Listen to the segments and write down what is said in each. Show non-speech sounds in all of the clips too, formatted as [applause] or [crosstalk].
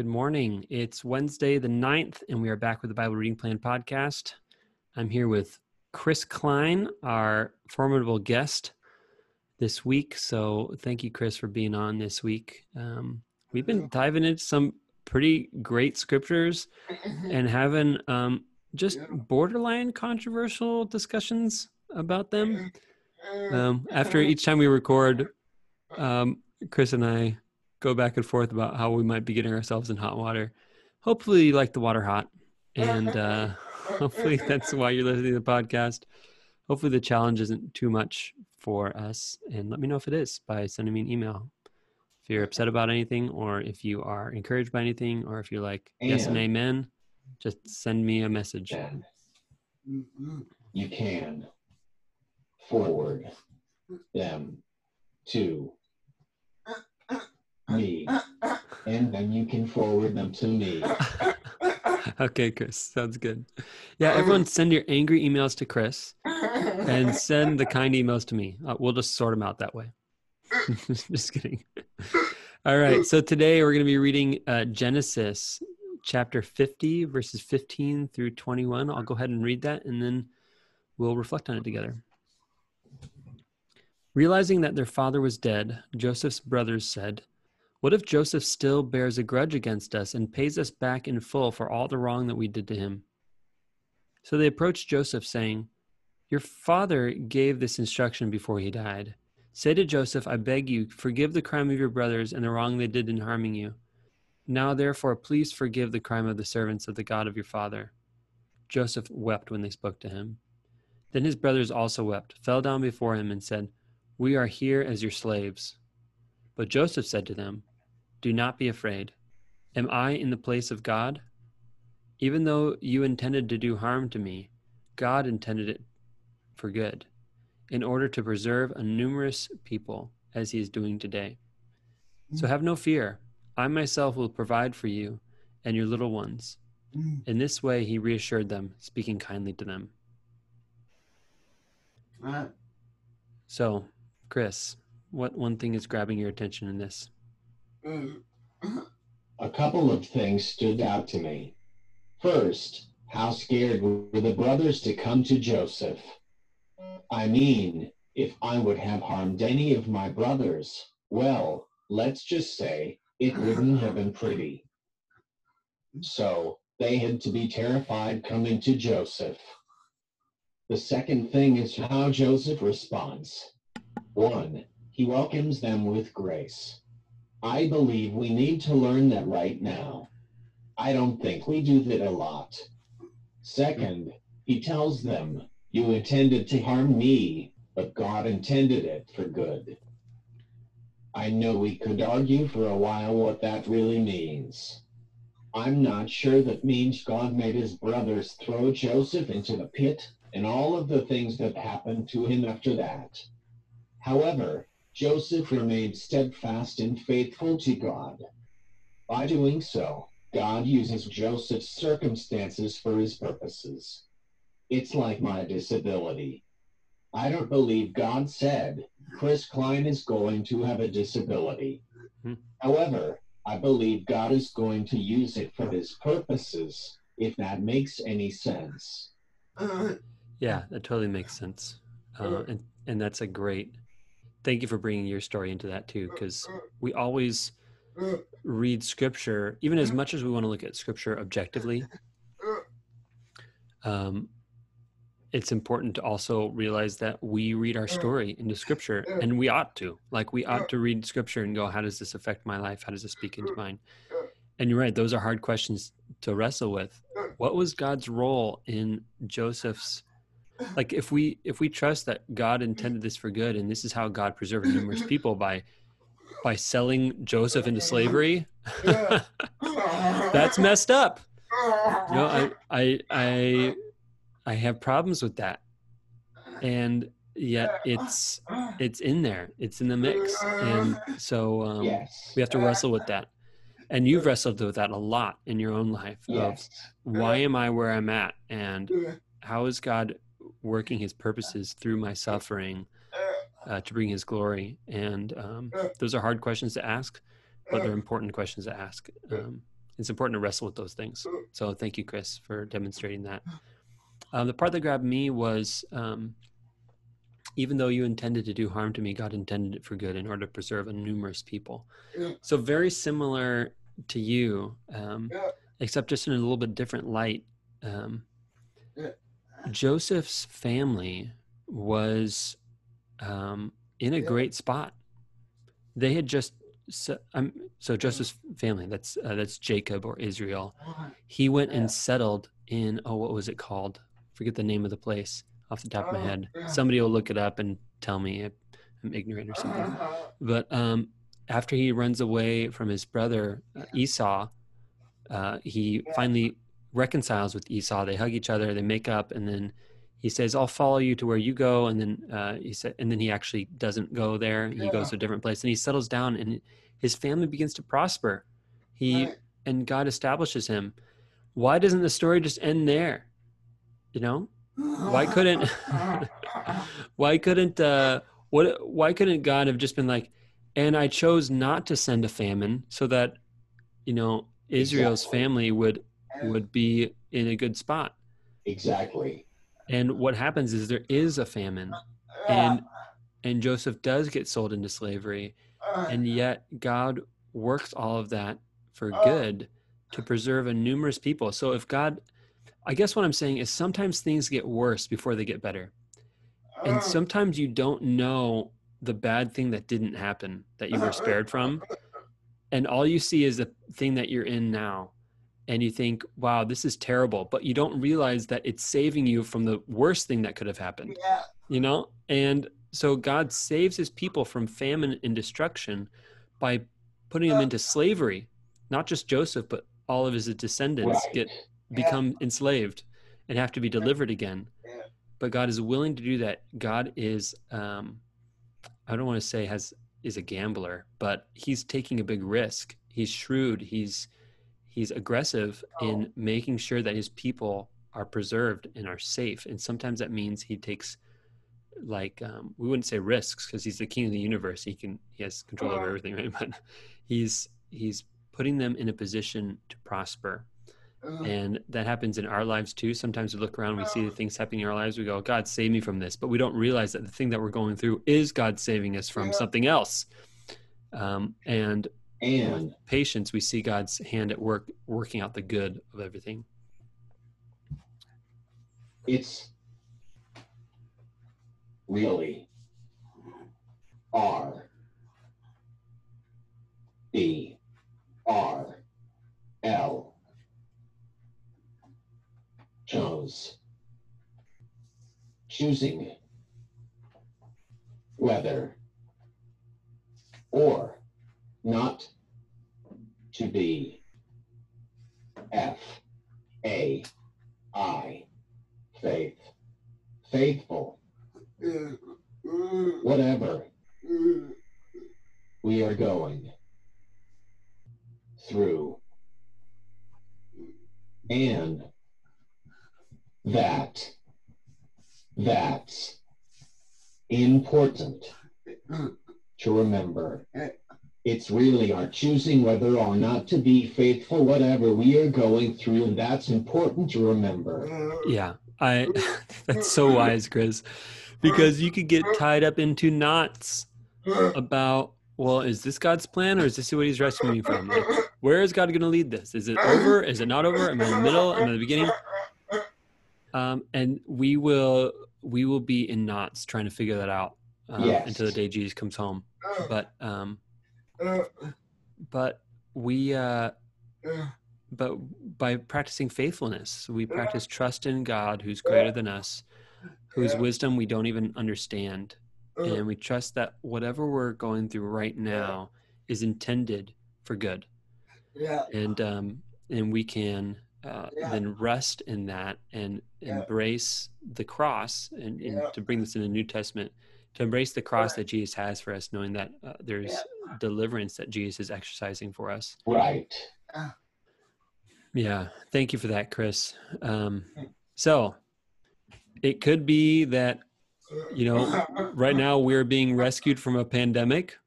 Good morning. It's Wednesday the 9th, and we are back with the Bible Reading Plan podcast. I'm here with Chris Klein, our formidable guest this week. So thank you, Chris, for being on this week. Um, we've been diving into some pretty great scriptures [laughs] and having um, just borderline controversial discussions about them. Um, after each time we record, um, Chris and I go back and forth about how we might be getting ourselves in hot water. Hopefully, you like the water hot, and uh, [laughs] hopefully that's why you're listening to the podcast. Hopefully, the challenge isn't too much for us, and let me know if it is by sending me an email. If you're upset about anything, or if you are encouraged by anything, or if you're like and yes and amen, just send me a message. You can forward them to me, and then you can forward them to me. [laughs] okay, Chris, sounds good. Yeah, everyone [laughs] send your angry emails to Chris and send the kind emails to me. Uh, we'll just sort them out that way. [laughs] just kidding. All right, so today we're going to be reading uh, Genesis chapter 50, verses 15 through 21. I'll go ahead and read that and then we'll reflect on it together. Realizing that their father was dead, Joseph's brothers said, what if Joseph still bears a grudge against us and pays us back in full for all the wrong that we did to him? So they approached Joseph, saying, Your father gave this instruction before he died. Say to Joseph, I beg you, forgive the crime of your brothers and the wrong they did in harming you. Now, therefore, please forgive the crime of the servants of the God of your father. Joseph wept when they spoke to him. Then his brothers also wept, fell down before him, and said, We are here as your slaves. But Joseph said to them, do not be afraid. Am I in the place of God? Even though you intended to do harm to me, God intended it for good, in order to preserve a numerous people, as he is doing today. So have no fear. I myself will provide for you and your little ones. In this way, he reassured them, speaking kindly to them. So, Chris, what one thing is grabbing your attention in this? A couple of things stood out to me. First, how scared were the brothers to come to Joseph? I mean, if I would have harmed any of my brothers, well, let's just say it wouldn't have been pretty. So they had to be terrified coming to Joseph. The second thing is how Joseph responds. One, he welcomes them with grace. I believe we need to learn that right now. I don't think we do that a lot. Second, he tells them, You intended to harm me, but God intended it for good. I know we could argue for a while what that really means. I'm not sure that means God made his brothers throw Joseph into the pit and all of the things that happened to him after that. However, Joseph remained steadfast and faithful to God. By doing so, God uses Joseph's circumstances for his purposes. It's like my disability. I don't believe God said Chris Klein is going to have a disability. Hmm. However, I believe God is going to use it for his purposes, if that makes any sense. Yeah, that totally makes sense. Uh, and, and that's a great thank you for bringing your story into that too because we always read scripture even as much as we want to look at scripture objectively um, it's important to also realize that we read our story into scripture and we ought to. Like we ought to read scripture and go how does this affect my life? How does this speak into mine? And you're right those are hard questions to wrestle with. What was god's role in joseph's like if we if we trust that god intended this for good and this is how god preserved numerous people by by selling joseph into slavery [laughs] that's messed up you know, I, I, I, I have problems with that, and yet it's it's in there, it's in the mix, and so um, yes. we have to wrestle with that. And you've wrestled with that a lot in your own life. Yes. Of why am I where I'm at, and how is God working His purposes through my suffering uh, to bring His glory? And um, those are hard questions to ask, but they're important questions to ask. Um, it's important to wrestle with those things. So thank you, Chris, for demonstrating that. Um, the part that grabbed me was um, even though you intended to do harm to me, God intended it for good in order to preserve a numerous people. So very similar to you, um, except just in a little bit different light. Um, Joseph's family was um, in a great spot. They had just so, um, so Joseph's family. That's uh, that's Jacob or Israel. He went and settled in oh, what was it called? Forget the name of the place off the top of my head. Somebody will look it up and tell me I'm ignorant or something. But um, after he runs away from his brother uh, Esau, uh, he finally reconciles with Esau. They hug each other, they make up, and then he says, "I'll follow you to where you go." And then uh, he said, and then he actually doesn't go there. He goes to a different place, and he settles down, and his family begins to prosper. He and God establishes him. Why doesn't the story just end there? You know, why couldn't [laughs] why couldn't uh what why couldn't god have just been like and i chose not to send a famine so that you know israel's Exactly. family would would be in a good spot. Exactly. and what happens is there is a famine and and joseph does get sold into slavery and yet god works all of that for good to preserve a numerous people. So if god i guess what i'm saying is sometimes things get worse before they get better. And sometimes you don't know the bad thing that didn't happen that you were spared from. And all you see is the thing that you're in now and you think wow this is terrible but you don't realize that it's saving you from the worst thing that could have happened Yeah. you know? And so god saves his people from famine and destruction by putting them into slavery not just joseph but all of his descendants Right. get become enslaved and have to be delivered again. But god is willing to do that. God is um i don't want to say has is a gambler but he's taking a big risk. He's shrewd. He's he's aggressive in making sure that his people are preserved and are safe. And sometimes that means he takes like um, we wouldn't say risks because he's the king of the universe. He can he has control over everything [laughs] right? But he's he's putting them in a position to prosper. And that happens in our lives too. Sometimes we look around we see the things happening in our lives we go god save me from this. But we don't realize that the thing that we're going through is god saving us from something else. Um, and And patience we see god's hand at work working out the good of everything. It's really R. B R. L. chose choosing whether or not to be F A I faith faithful. Whatever we are going through. And that that's important to remember it's really our choosing whether or not to be faithful whatever we are going through and that's important to remember. Yeah i [laughs] that's so wise chris. Because you could get tied up into knots about well is this god's plan or is this what he's rescuing me from? Like, where is god going to lead this? Is it over? Is it not over? Am i in the middle? Am i in the beginning? Um, and we will we will be in knots trying to figure that out um, Yes. until the day jesus comes home. But um but we uh but by practicing faithfulness we practice trust in god who's greater than us whose wisdom we don't even understand. And we trust that whatever we're going through right now is intended for good. Yeah. and um and we can uh, then rest in that and embrace the cross and, and to bring this in the new testament to embrace the cross that jesus has for us knowing that uh, there's deliverance that jesus is exercising for us. Right. yeah. Thank you for that chris. Um, so it could be that you know right now we're being rescued from a pandemic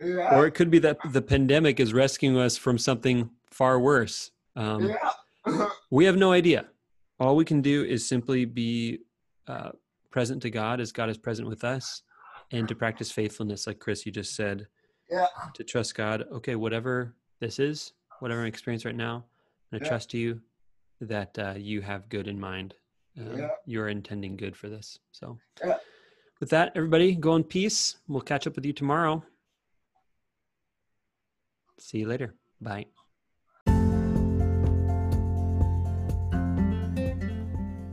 or it could be that the pandemic is rescuing us from something far worse. Um, [laughs] we have no idea. All we can do is simply be uh, present to god as god is present with us and to practice faithfulness like chris you just said Yeah. to trust god okay whatever this is whatever i'm experiencing right now i'm to Yeah. trust you that uh, you have good in mind uh, Yeah. you're intending good for this so Yeah. with that everybody go in peace we'll catch up with you tomorrow see you later bye